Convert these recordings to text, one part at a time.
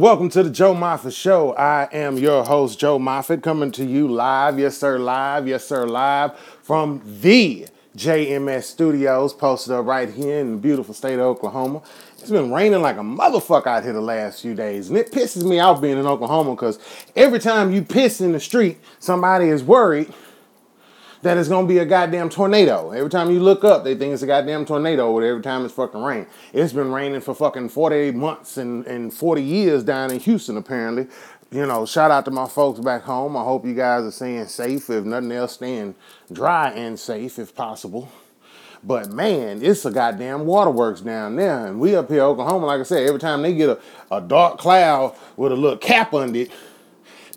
Welcome to the Joe Moffett Show. I am your host, Joe Moffett, coming to you live, yes sir, live, yes sir, live from the JMS Studios, posted up right here in the beautiful state of Oklahoma. It's been raining like a motherfucker out here the last few days, and it pisses me off being in Oklahoma because every time you piss in the street, somebody is worried that it's gonna be a goddamn tornado. Every time you look up, they think it's a goddamn tornado every time it's fucking rain. It's been raining for fucking 48 months and, and 40 years down in Houston, apparently. You know, shout out to my folks back home. I hope you guys are staying safe. If nothing else, staying dry and safe if possible. But man, it's a goddamn waterworks down there. And we up here, Oklahoma, like I said, every time they get a, a dark cloud with a little cap under it,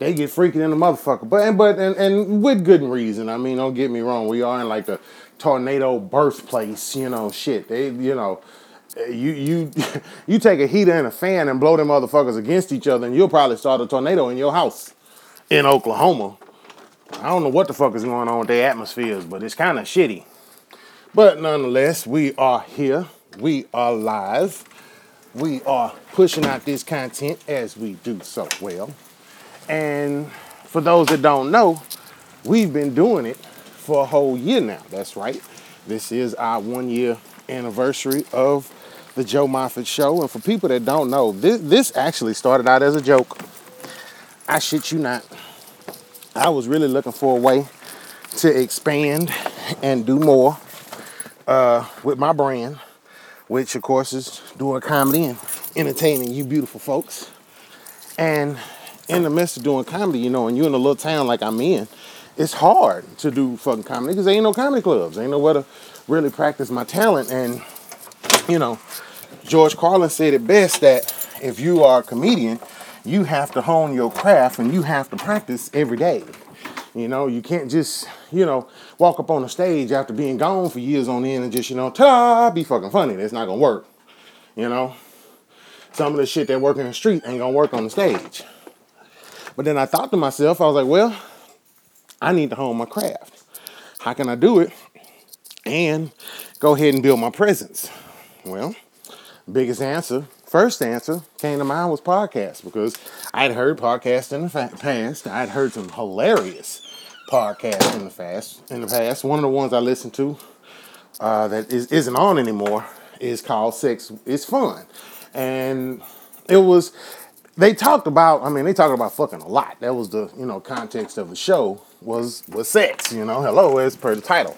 they get freaking in the motherfucker. But and but and, and with good reason. I mean, don't get me wrong. We are in like the tornado birthplace, you know, shit. They, you know, you you you take a heater and a fan and blow them motherfuckers against each other, and you'll probably start a tornado in your house in Oklahoma. I don't know what the fuck is going on with their atmospheres, but it's kind of shitty. But nonetheless, we are here. We are live. We are pushing out this content as we do so well. And for those that don't know, we've been doing it for a whole year now. That's right. This is our one year anniversary of the Joe Moffett Show. And for people that don't know, this, this actually started out as a joke. I shit you not. I was really looking for a way to expand and do more uh, with my brand, which of course is doing comedy and entertaining you beautiful folks. And in the midst of doing comedy, you know, and you're in a little town like I'm in, it's hard to do fucking comedy because there ain't no comedy clubs. There ain't nowhere to really practice my talent. And, you know, George Carlin said it best that if you are a comedian, you have to hone your craft and you have to practice every day. You know, you can't just, you know, walk up on the stage after being gone for years on end and just, you know, ta be fucking funny. That's not gonna work. You know? Some of the shit that work in the street ain't gonna work on the stage. But then I thought to myself, I was like, well, I need to hone my craft. How can I do it? And go ahead and build my presence. Well, biggest answer, first answer came to mind was podcast because I'd heard podcasts in the past. I'd heard some hilarious podcasts in the past. In the past, one of the ones I listened to uh, that is, isn't on anymore is called "Sex Is Fun," and it was they talked about i mean they talked about fucking a lot. That was the you know context of the show was was sex you know? Hello as per the title.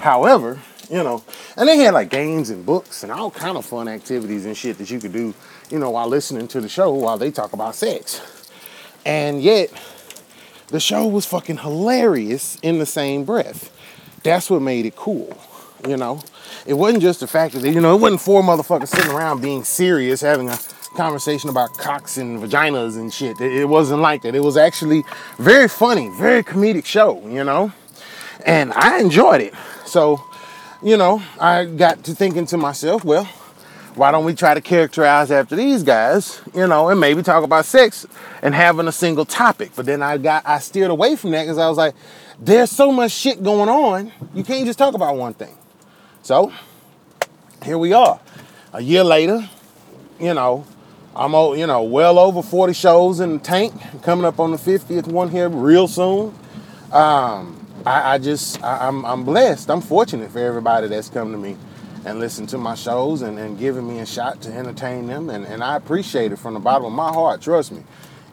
However you know and they had like games and books and all kind of fun activities and shit that you could do you know while listening to the show while they talk about sex. And yet the show was fucking hilarious in the same breath. That's what made it cool you know? It wasn't just the fact that you know it wasn't four motherfuckers sitting around being serious having a conversation about cocks and vaginas and shit. It wasn't like that. It was actually very funny, very comedic show, you know? And I enjoyed it. So, you know, I got to thinking to myself, well, why don't we try to characterize after these guys, you know, and maybe talk about sex and having a single topic. But then I got I steered away from that because I was like, there's so much shit going on, you can't just talk about one thing. So here we are. A year later, you know, I'm, you know, well over 40 shows in the tank, coming up on the 50th one here real soon. Um, I, I, just, I, am I'm, I'm blessed. I'm fortunate for everybody that's come to me and listened to my shows and, and giving me a shot to entertain them. And, and I appreciate it from the bottom of my heart. Trust me.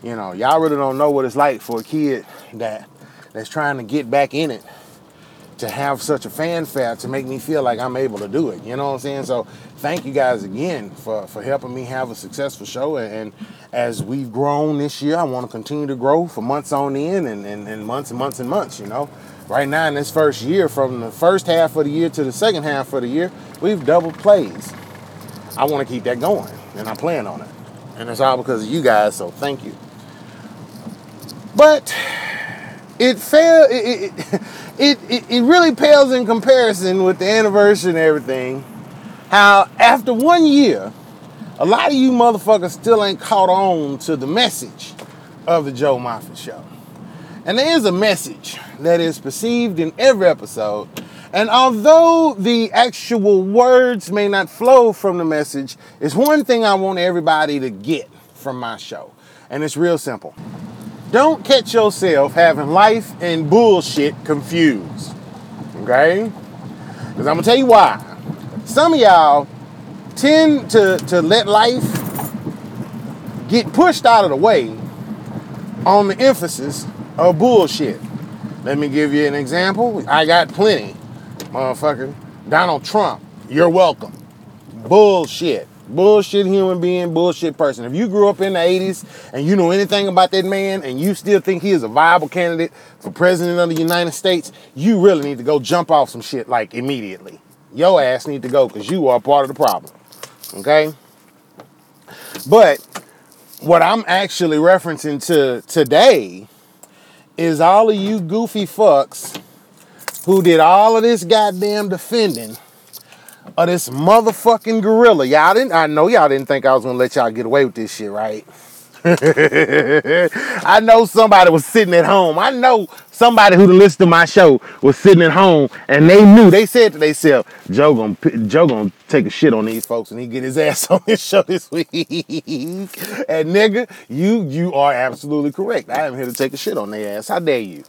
You know, y'all really don't know what it's like for a kid that that's trying to get back in it to have such a fanfare to make me feel like I'm able to do it. You know what I'm saying? So thank you guys again for, for helping me have a successful show. And, as we've grown this year, I want to continue to grow for months on end and, and, and months and months and months, you know. Right now in this first year, from the first half of the year to the second half of the year, we've doubled plays. I want to keep that going, and I plan on it. And it's all because of you guys, so thank you. But it fail it, it, it, it really pales in comparison with the anniversary and everything. How after one year, a lot of you motherfuckers still ain't caught on to the message of the Joe Moffett Show. And there is a message that is perceived in every episode. And although the actual words may not flow from the message, it's one thing I want everybody to get from my show. And it's real simple. Don't catch yourself having life and bullshit confused. Okay? Because I'm going to tell you why. Some of y'all tend to, to let life get pushed out of the way on the emphasis of bullshit. Let me give you an example. I got plenty, motherfucker. Donald Trump, you're welcome. Bullshit. Bullshit human being, bullshit person. If you grew up in the 80s and you know anything about that man and you still think he is a viable candidate for president of the United States, you really need to go jump off some shit like immediately. Your ass need to go because you are part of the problem. Okay? But what I'm actually referencing to today is all of you goofy fucks who did all of this goddamn defending of this motherfucking gorilla. Y'all didn't, I know y'all didn't think I was gonna let y'all get away with this shit, right? I know somebody was sitting at home. I know somebody who listened to my show was sitting at home and they knew. They said to themselves, "Joe gonna Joe gonna take a shit on these folks and he get his ass on his show this week." and nigga, you you are absolutely correct. I am here to take a shit on their ass. How dare you?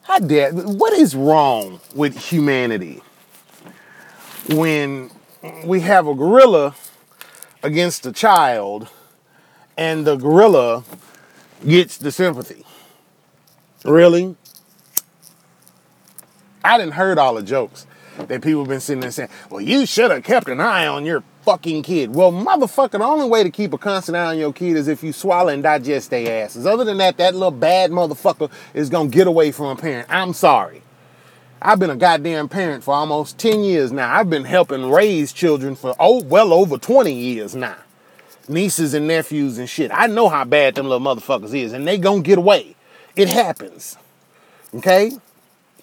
How dare? What is wrong with humanity when we have a gorilla against a child? and the gorilla gets the sympathy. Really? I didn't heard all the jokes that people been sitting there saying, well, you should have kept an eye on your fucking kid. Well, motherfucker, the only way to keep a constant eye on your kid is if you swallow and digest their asses. Other than that, that little bad motherfucker is gonna get away from a parent. I'm sorry. I've been a goddamn parent for almost 10 years now. I've been helping raise children for oh well over 20 years now nieces and nephews and shit. I know how bad them little motherfuckers is, and they gonna get away. It happens. Okay?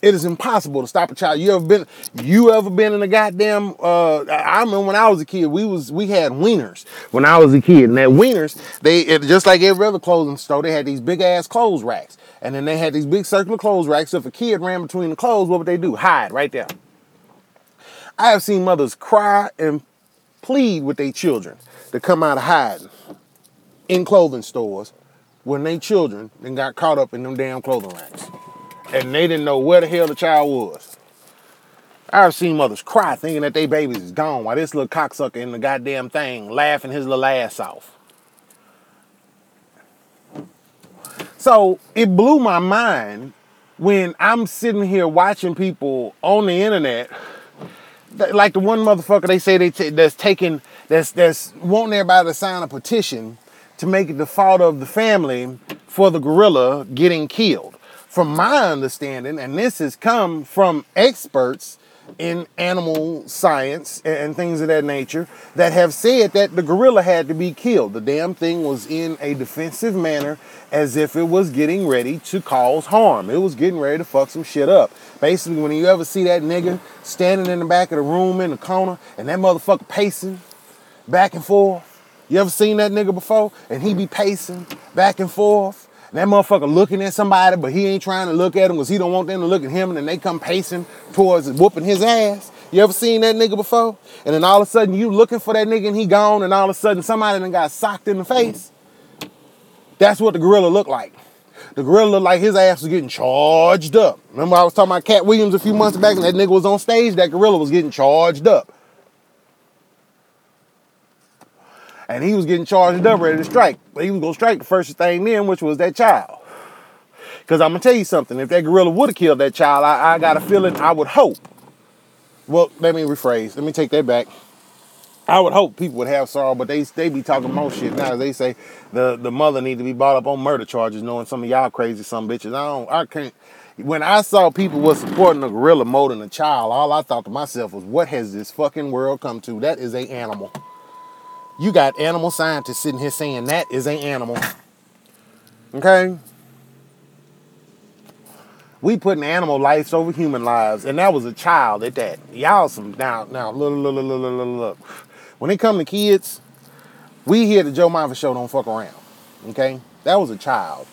It is impossible to stop a child. You ever been you ever been in a goddamn uh I remember when I was a kid, we was we had Weiner's when I was a kid. And that Weiner's, they just like every other clothing store, they had these big ass clothes racks. And then they had these big circular clothes racks. So if a kid ran between the clothes, what would they do? Hide right there. I have seen mothers cry and plead with their children to come out of hiding in clothing stores when they children then got caught up in them damn clothing racks. And they didn't know where the hell the child was. I've seen mothers cry thinking that their babies is gone while this little cocksucker in the goddamn thing laughing his little ass off. So it blew my mind when I'm sitting here watching people on the internet, like the one motherfucker they say they t- that's taking that's that's wanting everybody to sign a petition to make it the fault of the family for the gorilla getting killed. From my understanding, and this has come from experts in animal science and things of that nature that have said that the gorilla had to be killed. The damn thing was in a defensive manner as if it was getting ready to cause harm. It was getting ready to fuck some shit up. Basically, when you ever see that nigga standing in the back of the room in the corner and that motherfucker pacing back and forth. You ever seen that nigga before? And he be pacing back and forth. That motherfucker looking at somebody, but he ain't trying to look at him because he don't want them to look at him. And then they come pacing towards whooping his ass. You ever seen that nigga before? And then all of a sudden you looking for that nigga and he gone, and all of a sudden somebody then got socked in the face. That's what the gorilla looked like. The gorilla looked like his ass was getting charged up. Remember I was talking about Katt Williams a few months back, and that nigga was on stage. That gorilla was getting charged up. And he was getting charged up, ready to strike. But he was gonna strike the first thing then, which was that child. Because I'm gonna tell you something. If that gorilla would have killed that child, I, I got a feeling. I would hope. Well, let me rephrase. Let me take that back. I would hope people would have sorrow, but they they be talking more shit now. They say the the mother need to be brought up on murder charges, knowing some of y'all crazy some bitches. I don't. I can't. When I saw people was supporting a gorilla more than a child, all I thought to myself was, "What has this fucking world come to? That is a animal." You got animal scientists sitting here saying that is an animal. Okay? We putting animal lives over human lives, and that was a child at that. Y'all some now now look look look look look look. When it come to kids, we here the Joe Moffett Show don't fuck around. Okay? That was a child.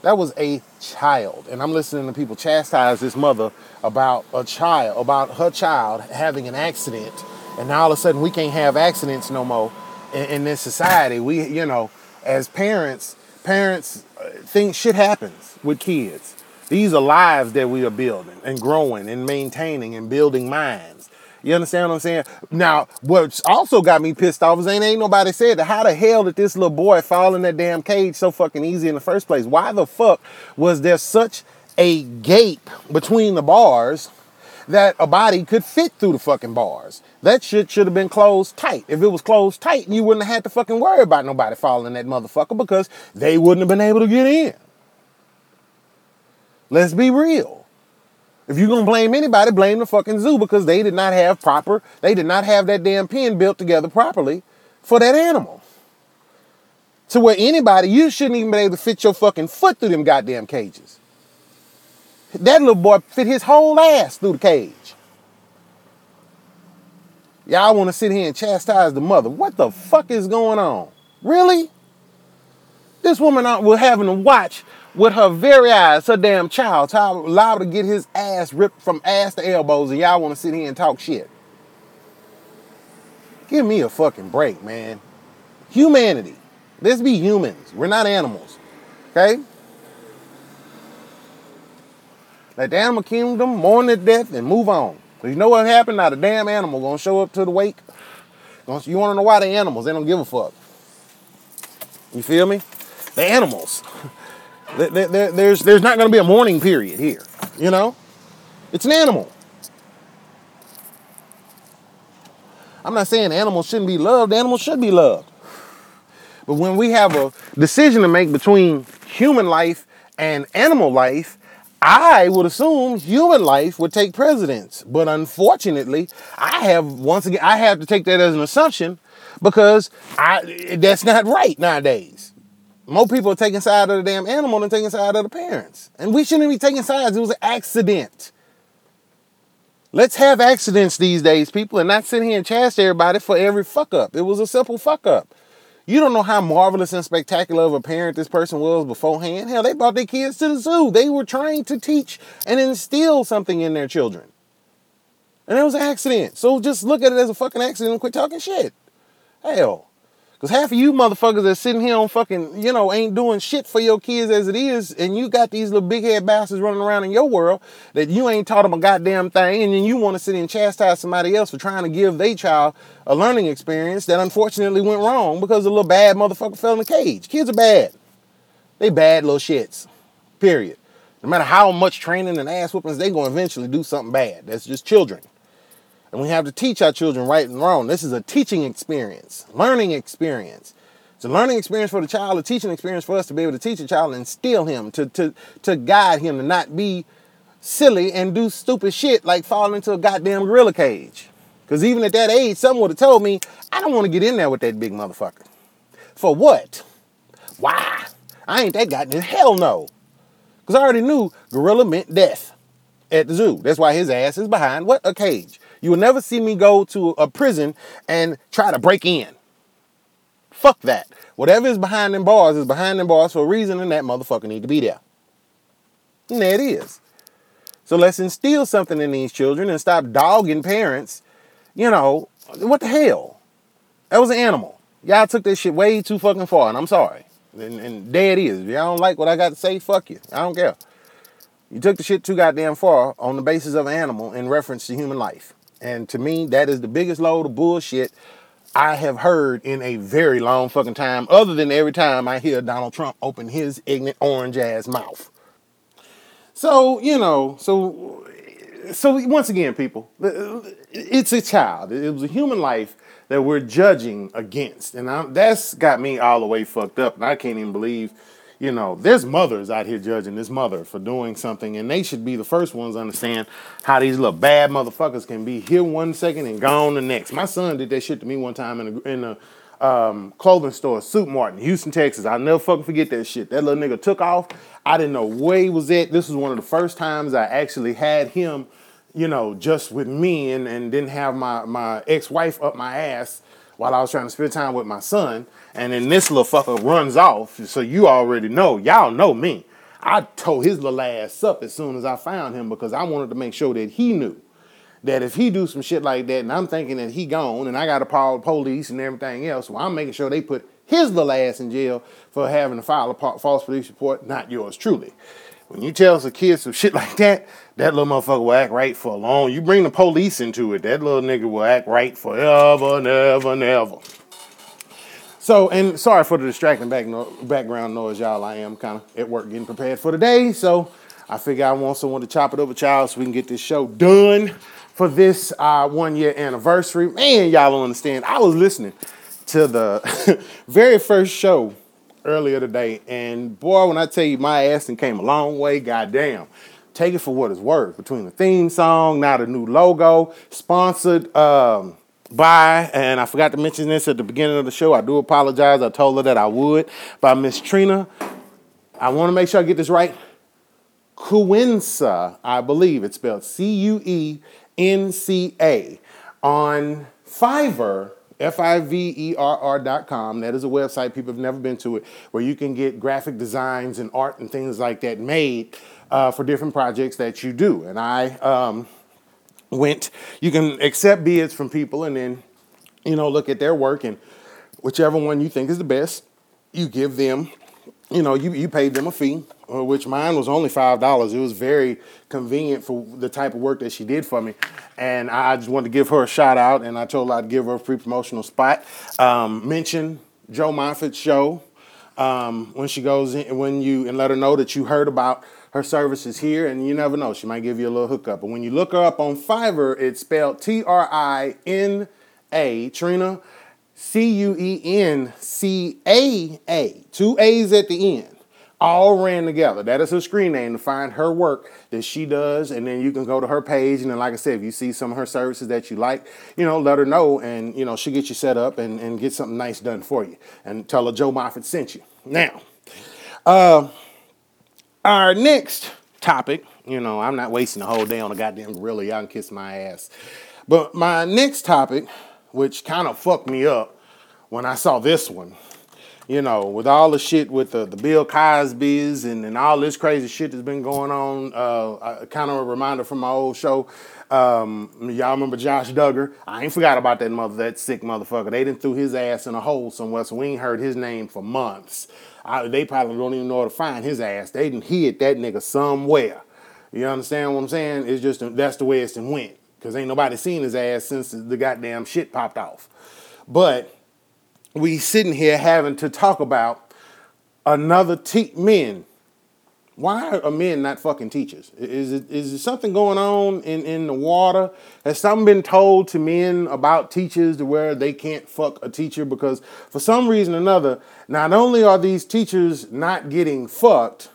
That was a child. And I'm listening to people chastise this mother about a child, about her child having an accident. And now all of a sudden we can't have accidents no more in, in this society. We, you know, as parents, parents uh, think shit happens with kids. These are lives that we are building and growing and maintaining and building minds. You understand what I'm saying? Now, what's also got me pissed off is ain't ain't nobody said that how the hell did this little boy fall in that damn cage so fucking easy in the first place? Why the fuck was there such a gap between the bars that a body could fit through the fucking bars? That shit should have been closed tight. If it was closed tight, you wouldn't have had to fucking worry about nobody in that motherfucker because they wouldn't have been able to get in. Let's be real. If you're gonna blame anybody, blame the fucking zoo because they did not have proper, they did not have that damn pen built together properly for that animal. To where anybody, you shouldn't even be able to fit your fucking foot through them goddamn cages. That little boy fit his whole ass through the cage. Y'all want to sit here and chastise the mother. What the fuck is going on? Really? This woman out was having to watch with her very eyes, her damn child, child allowed to get his ass ripped from ass to elbows, and y'all want to sit here and talk shit. Give me a fucking break, man. Humanity. Let's be humans. We're not animals. Okay? Let the animal kingdom mourn their death and move on. Cause you know what happened? Now the damn animal gonna show up to the wake. You wanna know why the animals? They don't give a fuck. You feel me? The animals. there's, there's not to be a mourning period here. You know? It's an animal. I'm not saying animals shouldn't be loved, animals should be loved. But when we have a decision to make between human life and animal life, I would assume human life would take precedence. But unfortunately, I have once again I have to take that as an assumption because I that's not right nowadays. More people are taking side of the damn animal than taking side of the parents. And we shouldn't be taking sides. It was an accident. Let's have accidents these days, people, and not sit here and chastise everybody for every fuck up. It was a simple fuck up. You don't know how marvelous and spectacular of a parent this person was beforehand. Hell, they brought their kids to the zoo. They were trying to teach and instill something in their children. And it was an accident. So just look at it as a fucking accident and quit talking shit. Hell. Because half of you motherfuckers that sitting here on fucking, you know, ain't doing shit for your kids as it is, and you got these little big head bastards running around in your world that you ain't taught them a goddamn thing, and then you want to sit and chastise somebody else for trying to give their child a learning experience that unfortunately went wrong because a little bad motherfucker fell in the cage. Kids are bad. They bad little shits. Period. No matter how much training and ass whoopings, they gonna eventually do something bad. That's just children. And we have to teach our children right and wrong. This is a teaching experience, learning experience. It's a learning experience for the child, a teaching experience for us to be able to teach a child and instill him, to, to, to guide him, to not be silly and do stupid shit like fall into a goddamn gorilla cage. Because even at that age, someone would have told me, I don't want to get in there with that big motherfucker. For what? Why? I ain't that goddamn hell no. Because I already knew gorilla meant death at the zoo. That's why his ass is behind what? A cage. You will never see me go to a prison and try to break in. Fuck that. Whatever is behind them bars is behind them bars for a reason, and that motherfucker need to be there. And there it is. So let's instill something in these children and stop dogging parents. You know, what the hell? That was an animal. Y'all took this shit way too fucking far, and I'm sorry. And, and there it is. If y'all don't like what I got to say, fuck you. I don't care. You took the shit too goddamn far on the basis of an animal in reference to human life. And to me, that is the biggest load of bullshit I have heard in a very long fucking time, other than every time I hear Donald Trump open his ignorant orange ass mouth. So, you know, so so once again, people, it's a child. It was a human life that we're judging against. And I, that's got me all the way fucked up. And I can't even believe you know, there's mothers out here judging this mother for doing something, and they should be the first ones to understand how these little bad motherfuckers can be here one second and gone the next. My son did that shit to me one time in a, in a um, clothing store, Suit Mart in Houston, Texas. I'll never fucking forget that shit. That little nigga took off. I didn't know where he was at. This was one of the first times I actually had him, you know, just with me and, and didn't have my, my ex-wife up my ass while I was trying to spend time with my son. And then this little fucker runs off. So you already know. Y'all know me. I told his little ass up as soon as I found him because I wanted to make sure that he knew that if he do some shit like that and I'm thinking that he gone and I got to call the police and everything else, well, I'm making sure they put his little ass in jail for having to file a false police report, not yours truly. When you tell some kids some shit like that, that little motherfucker will act right for a long. You bring the police into it, that little nigga will act right forever, never, never. So, and sorry for the distracting back background noise, y'all. I am kind of at work getting prepared for the day, so I figure I want someone to chop it over, child, so we can get this show done for this uh, one year anniversary. Man, y'all don't understand. I was listening to the very first show earlier today, and boy, when I tell you my ass and came a long way, goddamn. Take it for what it's worth. Between the theme song, now the new logo, sponsored. Um, by, and I forgot to mention this at the beginning of the show. I do apologize. I told her that I would. By Miss Trina. I want to make sure I get this right. Cuenca, I believe it's spelled C U E N C A. On Fiverr, F I V E R R.com. That is a website, people have never been to it, where you can get graphic designs and art and things like that made uh, for different projects that you do. And I, um, went, you can accept bids from people and then, you know, look at their work and whichever one you think is the best, you give them, you know, you, you paid them a fee, uh, which mine was only $5. It was very convenient for the type of work that she did for me. And I just wanted to give her a shout out and I told her I'd give her a free promotional spot. Um, mention Joe Moffett's show um, when she goes in, when you, and let her know that you heard about her services here, and you never know, she might give you a little hookup. But when you look her up on Fiverr, it's spelled T R I N A, Trina, C U E N C A A, two A's at the end, all ran together. That is her screen name to find her work that she does, and then you can go to her page. And then, like I said, if you see some of her services that you like, you know, let her know, and you know, she'll get you set up and, and get something nice done for you. And tell her Joe Moffett sent you. Now, uh, our next topic, you know, I'm not wasting the whole day on a goddamn gorilla. Y'all can kiss my ass. But my next topic, which kind of fucked me up when I saw this one, you know, with all the shit with the, the Bill Cosby's and, and all this crazy shit that's been going on, uh, kind of a reminder from my old show. Um, y'all remember Josh Duggar? I ain't forgot about that mother, that sick motherfucker. They didn't threw his ass in a hole somewhere, so we ain't heard his name for months. I, they probably don't even know where to find his ass. They didn't hit that nigga somewhere. You understand what I'm saying? It's just that's the way it's went. Cause ain't nobody seen his ass since the goddamn shit popped off. But we sitting here having to talk about another te- men why are men not fucking teachers? Is it is there something going on in, in the water? Has something been told to men about teachers to where they can't fuck a teacher? Because for some reason or another, not only are these teachers not getting fucked,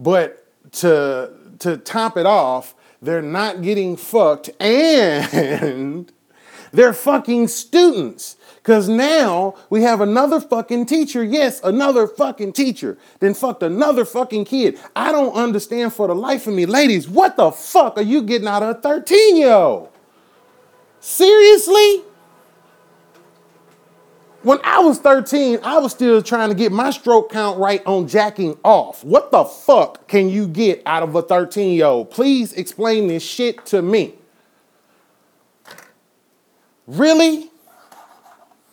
but to to top it off, they're not getting fucked and they're fucking students. Because now we have another fucking teacher. Yes, another fucking teacher. Then fucked another fucking kid. I don't understand for the life of me. Ladies, what the fuck are you getting out of a 13 year old? Seriously? When I was 13, I was still trying to get my stroke count right on jacking off. What the fuck can you get out of a 13 year old? Please explain this shit to me. Really?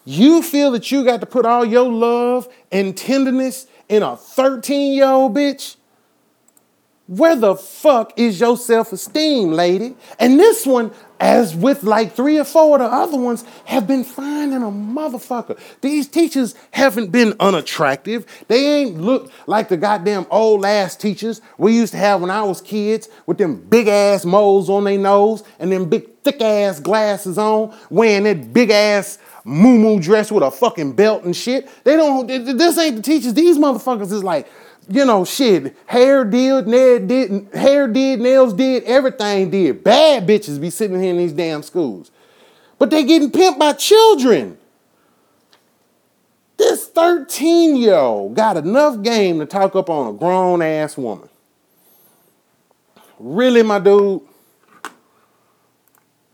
You feel that you got to put all your love and tenderness in a 13 year old bitch? Where the fuck is your self esteem, lady? And this one, as with like three or four of the other ones, have been finding a motherfucker. These teachers haven't been unattractive. They ain't look like the goddamn old ass teachers we used to have when I was kids with them big ass moles on their nose and them big thick ass glasses on, wearing that big ass moo dress with a fucking belt and shit. They don't, this ain't the teachers. These motherfuckers is like, you know, shit, hair did, nail did, hair did, nails did, everything did. Bad bitches be sitting here in these damn schools. But they getting pimped by children. This 13 year old got enough game to talk up on a grown ass woman. Really, my dude?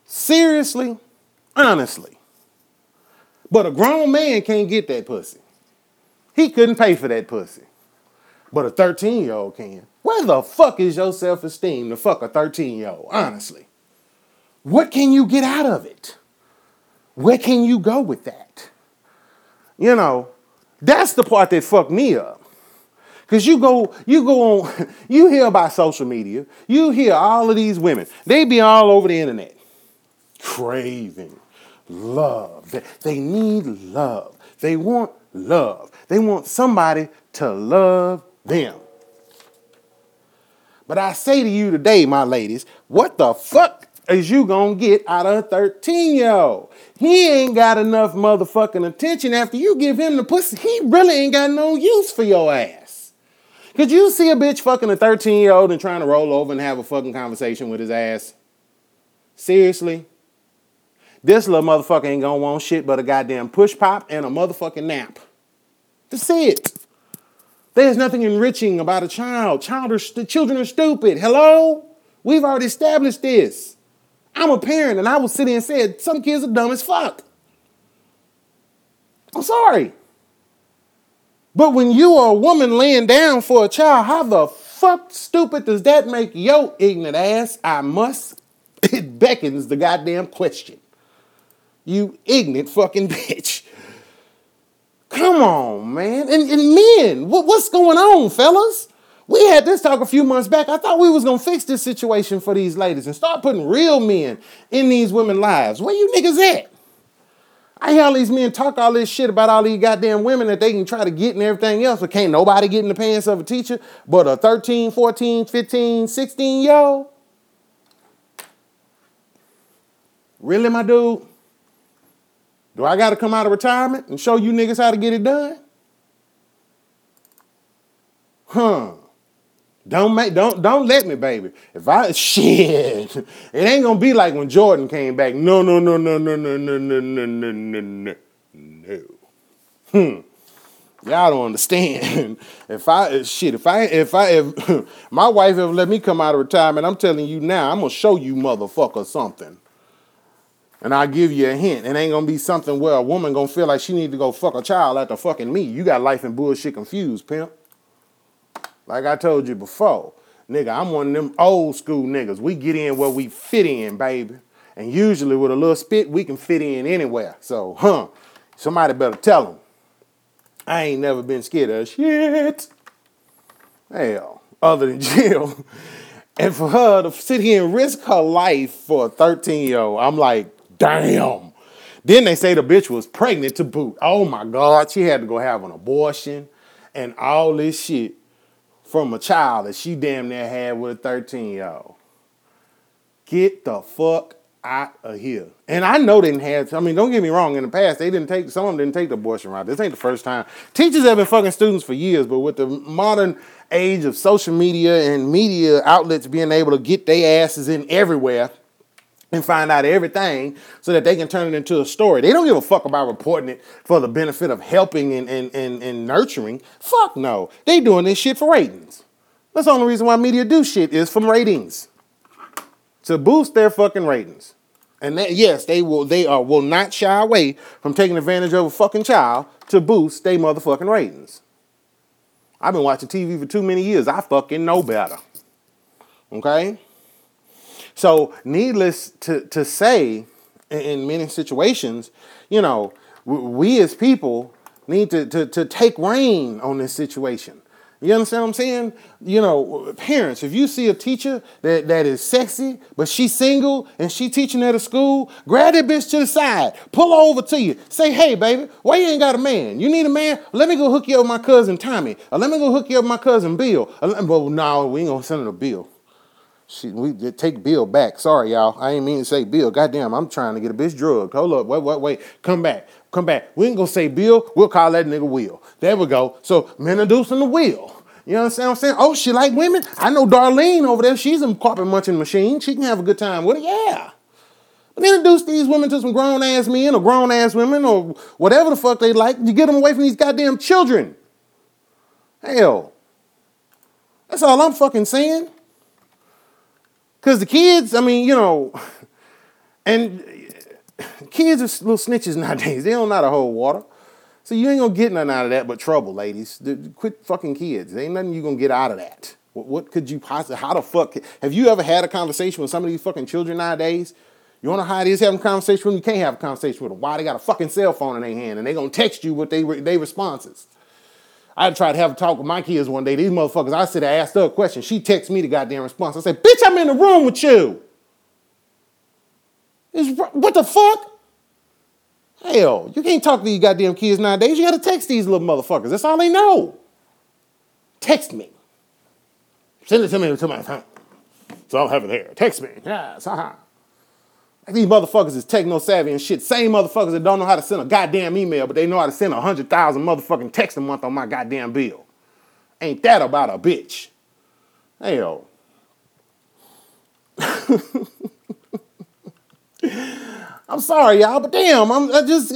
Seriously? Honestly? But a grown man can't get that pussy. He couldn't pay for that pussy. But a 13 year old can. Where the fuck is your self esteem to fuck a 13 year old? Honestly. What can you get out of it? Where can you go with that? You know, that's the part that fucked me up. Cause you go, you go on, you hear about social media, you hear all of these women, they be all over the internet, craving love. They, they need love. They want love. They want somebody to love them. But I say to you today, my ladies, what the fuck is you gonna get out of a 13 year old? He ain't got enough motherfucking attention after you give him the pussy. He really ain't got no use for your ass. Could you see a bitch fucking a 13 year old and trying to roll over and have a fucking conversation with his ass? Seriously? This little motherfucker ain't gonna want shit but a goddamn push pop and a motherfucking nap. That's it. There's nothing enriching about a child. Child are st- children are stupid. Hello? We've already established this. I'm a parent and I will sit here and say some kids are dumb as fuck. I'm sorry. But when you are a woman laying down for a child, how the fuck stupid does that make your ignorant ass? I must. It beckons the goddamn question. You ignorant fucking bitch. Come on, man. And, and men, what, what's going on, fellas? We had this talk a few months back. I thought we was gonna fix this situation for these ladies and start putting real men in these women's lives. Where you niggas at? I hear all these men talk all this shit about all these goddamn women that they can try to get and everything else, but can't nobody get in the pants of a teacher but a 13, 14, 15, 16 year old. Really, my dude? Do I got to come out of retirement and show you niggas how to get it done? Huh. Don't make don't don't let me, baby. If I shit, it ain't gonna be like when Jordan came back. No, no, no, no, no, no, no, no, no, no, no, no. No. Hmm. Y'all don't understand. If I shit, if I if I if my wife ever let me come out of retirement, I'm telling you now, I'm gonna show you motherfucker something. And I'll give you a hint. It ain't gonna be something where a woman gonna feel like she need to go fuck a child after fucking me. You got life and bullshit confused, pimp. Like I told you before, nigga, I'm one of them old school niggas. We get in where we fit in, baby. And usually with a little spit, we can fit in anywhere. So, huh, somebody better tell them. I ain't never been scared of shit. Hell, other than jail. And for her to sit here and risk her life for a 13 year old, I'm like, Damn. Then they say the bitch was pregnant to boot. Oh my God, she had to go have an abortion and all this shit from a child that she damn near had with a 13 year old. Get the fuck out of here. And I know they didn't have, I mean, don't get me wrong, in the past, they didn't take, some of them didn't take the abortion route. This ain't the first time. Teachers have been fucking students for years, but with the modern age of social media and media outlets being able to get their asses in everywhere, and find out everything so that they can turn it into a story. They don't give a fuck about reporting it for the benefit of helping and, and, and, and nurturing. Fuck no. They doing this shit for ratings. That's the only reason why media do shit is from ratings. To boost their fucking ratings. And that, yes, they will they are will not shy away from taking advantage of a fucking child to boost their motherfucking ratings. I've been watching TV for too many years. I fucking know better. Okay? So, needless to, to say, in, many situations, you know, we as people need to, to, to take reign on this situation. You understand what I'm saying? You know, parents, if you see a teacher that, that is sexy, but she's single and she teaching at a school, grab that bitch to the side, pull over to you, say, hey, baby, why you ain't got a man? You need a man? Let me go hook you up with my cousin Tommy, or let me go hook you up with my cousin Bill. Well, no, we ain't gonna send her to Bill. She, we take Bill back. Sorry, y'all. I ain't mean to say Bill. Goddamn, I'm trying to get a bitch drugged. Hold up. Wait, wait, wait. Come back. Come back. We ain't gonna say Bill. We'll call that nigga Will. There we go. So men introducing the Will. You know what I'm saying? Oh, she like women? I know Darlene over there. She's a carpet munching machine. She can have a good time with it. Yeah. But introduce these women to some grown ass men or grown ass women or whatever the fuck they like. You get them away from these goddamn children. Hell. That's all I'm fucking saying. Because the kids, I mean, you know, and kids are little snitches nowadays. They don't know how to hold water. So you ain't gonna get nothing out of that but trouble, ladies. Quit fucking kids. There ain't nothing you gonna get out of that. What, what could you possibly, how the fuck, have you ever had a conversation with some of these fucking children nowadays? You wanna know how it is having a conversation with them? You can't have a conversation with them. Why? They got a fucking cell phone in their hand and they gonna text you with they, they responses. I tried to have a talk with my kids one day. These motherfuckers, I said, I asked her a question. She texted me the goddamn response. I said, bitch, I'm in the room with you. It's, what the fuck? Hell, you can't talk to these goddamn kids nowadays. You gotta text these little motherfuckers. That's all they know. Text me. Send it to me to my phone. So have it here. Text me. Yes, uh-huh. Like these motherfuckers is techno savvy and shit. Same motherfuckers that don't know how to send a goddamn email, but they know how to send a hundred thousand motherfucking texts a month on my goddamn bill. Ain't that about a bitch? Hell. I'm sorry, y'all, but damn, I'm I just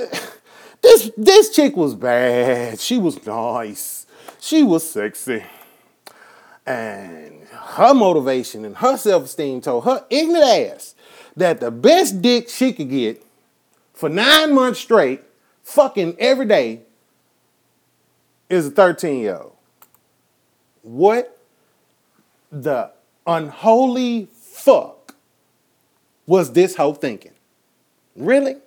this this chick was bad. She was nice. She was sexy. And her motivation and her self-esteem told her ignorant ass that the best dick she could get for nine months straight, fucking every day, is a 13 year old. What the unholy fuck was this whole thinking? Really?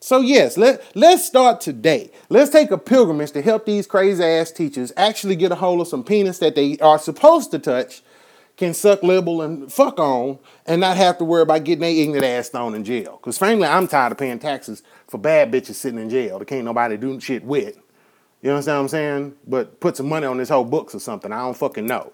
So yes, let, let's start today. Let's take a pilgrimage to help these crazy ass teachers actually get a hold of some penis that they are supposed to touch, can suck, libel, and fuck on, and not have to worry about getting their ignorant ass thrown in jail. Because frankly, I'm tired of paying taxes for bad bitches sitting in jail that can't nobody do shit with. You understand what I'm saying? But put some money on this whole books or something. I don't fucking know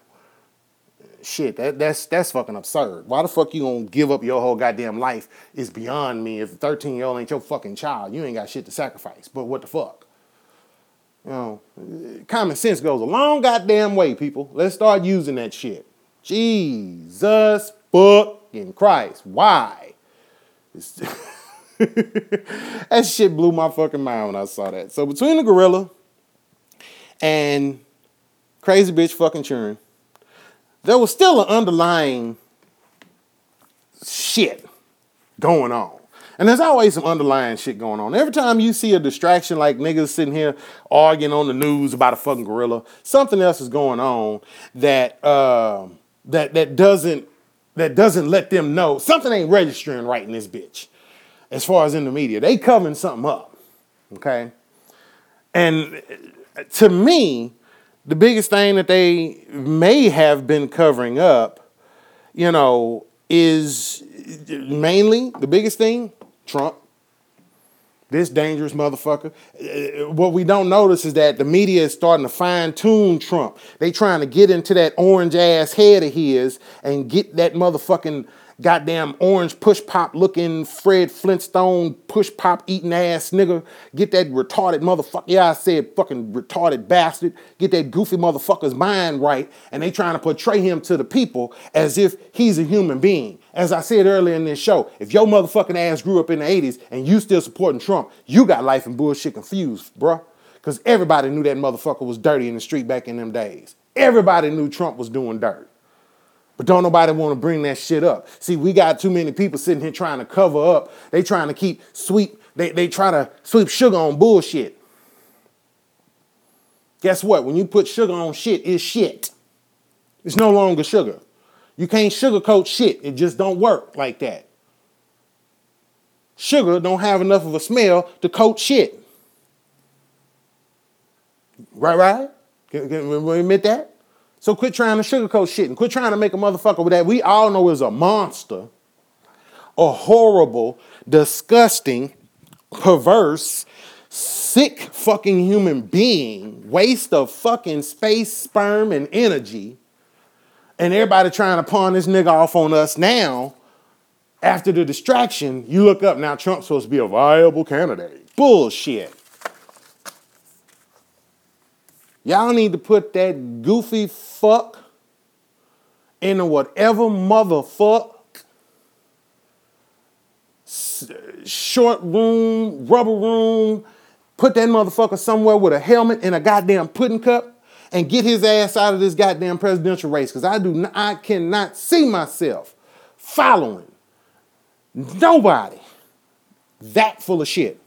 shit, that, that's that's fucking absurd. Why the fuck you gonna give up your whole goddamn life is beyond me. If 13 year old ain't your fucking child, you ain't got shit to sacrifice. But what the fuck? You know, common sense goes a long goddamn way, people. Let's start using that shit. Jesus fucking Christ. Why? that shit blew my fucking mind when I saw that. So between the gorilla and crazy bitch fucking churn there was still an underlying shit going on. And there's always some underlying shit going on. Every time you see a distraction like niggas sitting here arguing on the news about a fucking gorilla, something else is going on that uh, that that doesn't that doesn't let them know something ain't registering right in this bitch. As far as in the media, they covering something up. Okay, and to me, the biggest thing that they may have been covering up, you know, is mainly the biggest thing Trump. This dangerous motherfucker. Uh, what we don't notice is that the media is starting to fine tune Trump. They trying to get into that orange ass head of his and get that motherfucking goddamn orange push pop looking Fred Flintstone push pop eating ass nigga. Get that retarded motherfucker. Yeah, I said fucking retarded bastard. Get that goofy motherfucker's mind right. And they trying to portray him to the people as if he's a human being. As I said earlier in this show, if your motherfucking ass grew up in the 80s and you still supporting Trump, you got life and bullshit confused, bruh. Because everybody knew that motherfucker was dirty in the street back in them days. Everybody knew Trump was doing dirt. But don't nobody want to bring that shit up. See, we got too many people sitting here trying to cover up. They trying to keep sweep, they, they try to sweep sugar on bullshit. Guess what? When you put sugar on shit, it's shit. It's no longer sugar. You can't sugarcoat shit. It just don't work like that. Sugar don't have enough of a smell to coat shit. Right, right? Can, can we admit that? So quit trying to sugarcoat shit and quit trying to make a motherfucker with that we all know is a monster, a horrible, disgusting, perverse, sick fucking human being, waste of fucking space, sperm, and energy. And everybody trying to pawn this nigga off on us now. After the distraction, you look up now, Trump's supposed to be a viable candidate. Bullshit. Y'all need to put that goofy fuck into whatever motherfuck short room, rubber room, put that motherfucker somewhere with a helmet and a goddamn pudding cup and get his ass out of this goddamn presidential race. Cause I do not, I cannot see myself following nobody that full of shit.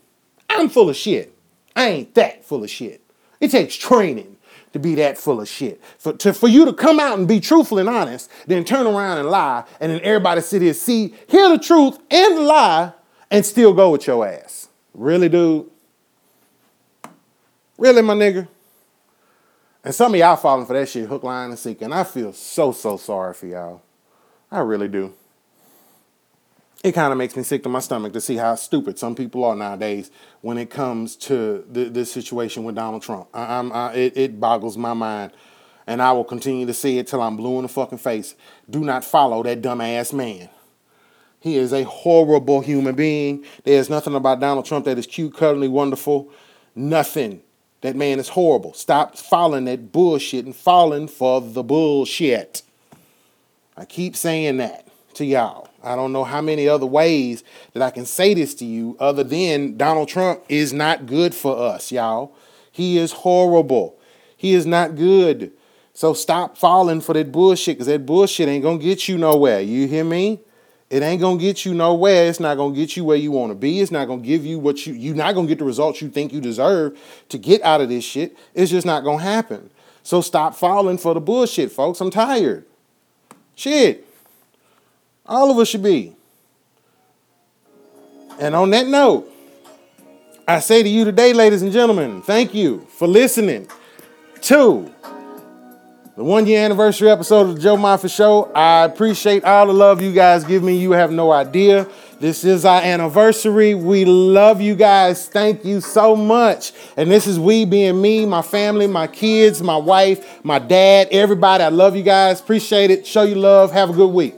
I'm full of shit. I ain't that full of shit. It takes training to be that full of shit. For, to, for you to come out and be truthful and honest, then turn around and lie, and then everybody sit here, see, hear the truth and the lie, and still go with your ass. Really, dude? Really, my nigga? And some of y'all falling for that shit, hook, line, and sinker. And I feel so, so sorry for y'all. I really do. It kind of makes me sick to my stomach to see how stupid some people are nowadays when it comes to the, this situation with Donald Trump. I, I, it, it boggles my mind. And I will continue to see it till I'm blue in the fucking face. Do not follow that dumbass man. He is a horrible human being. There's nothing about Donald Trump that is cute, cuddly, wonderful. Nothing. That man is horrible. Stop following that bullshit and falling for the bullshit. I keep saying that to y'all. I don't know how many other ways that I can say this to you other than Donald Trump is not good for us, y'all. He is horrible. He is not good. So stop falling for that bullshit because that bullshit ain't going to get you nowhere. You hear me? It ain't gonna get you nowhere. It's not gonna get you where you want to be. It's not gonna give you what you you're not gonna get the results you think you deserve to get out of this shit. It's just not gonna happen. So stop falling for the bullshit, folks. I'm tired. Shit. All of us should be. And on that note, I say to you today, ladies and gentlemen, thank you for listening to the one year anniversary episode of the Joe Moffett Show. I appreciate all the love you guys give me. You have no idea. This is our anniversary. We love you guys. Thank you so much. And this is we being me, my family, my kids, my wife, my dad, everybody. I love you guys. Appreciate it. Show you love. Have a good week.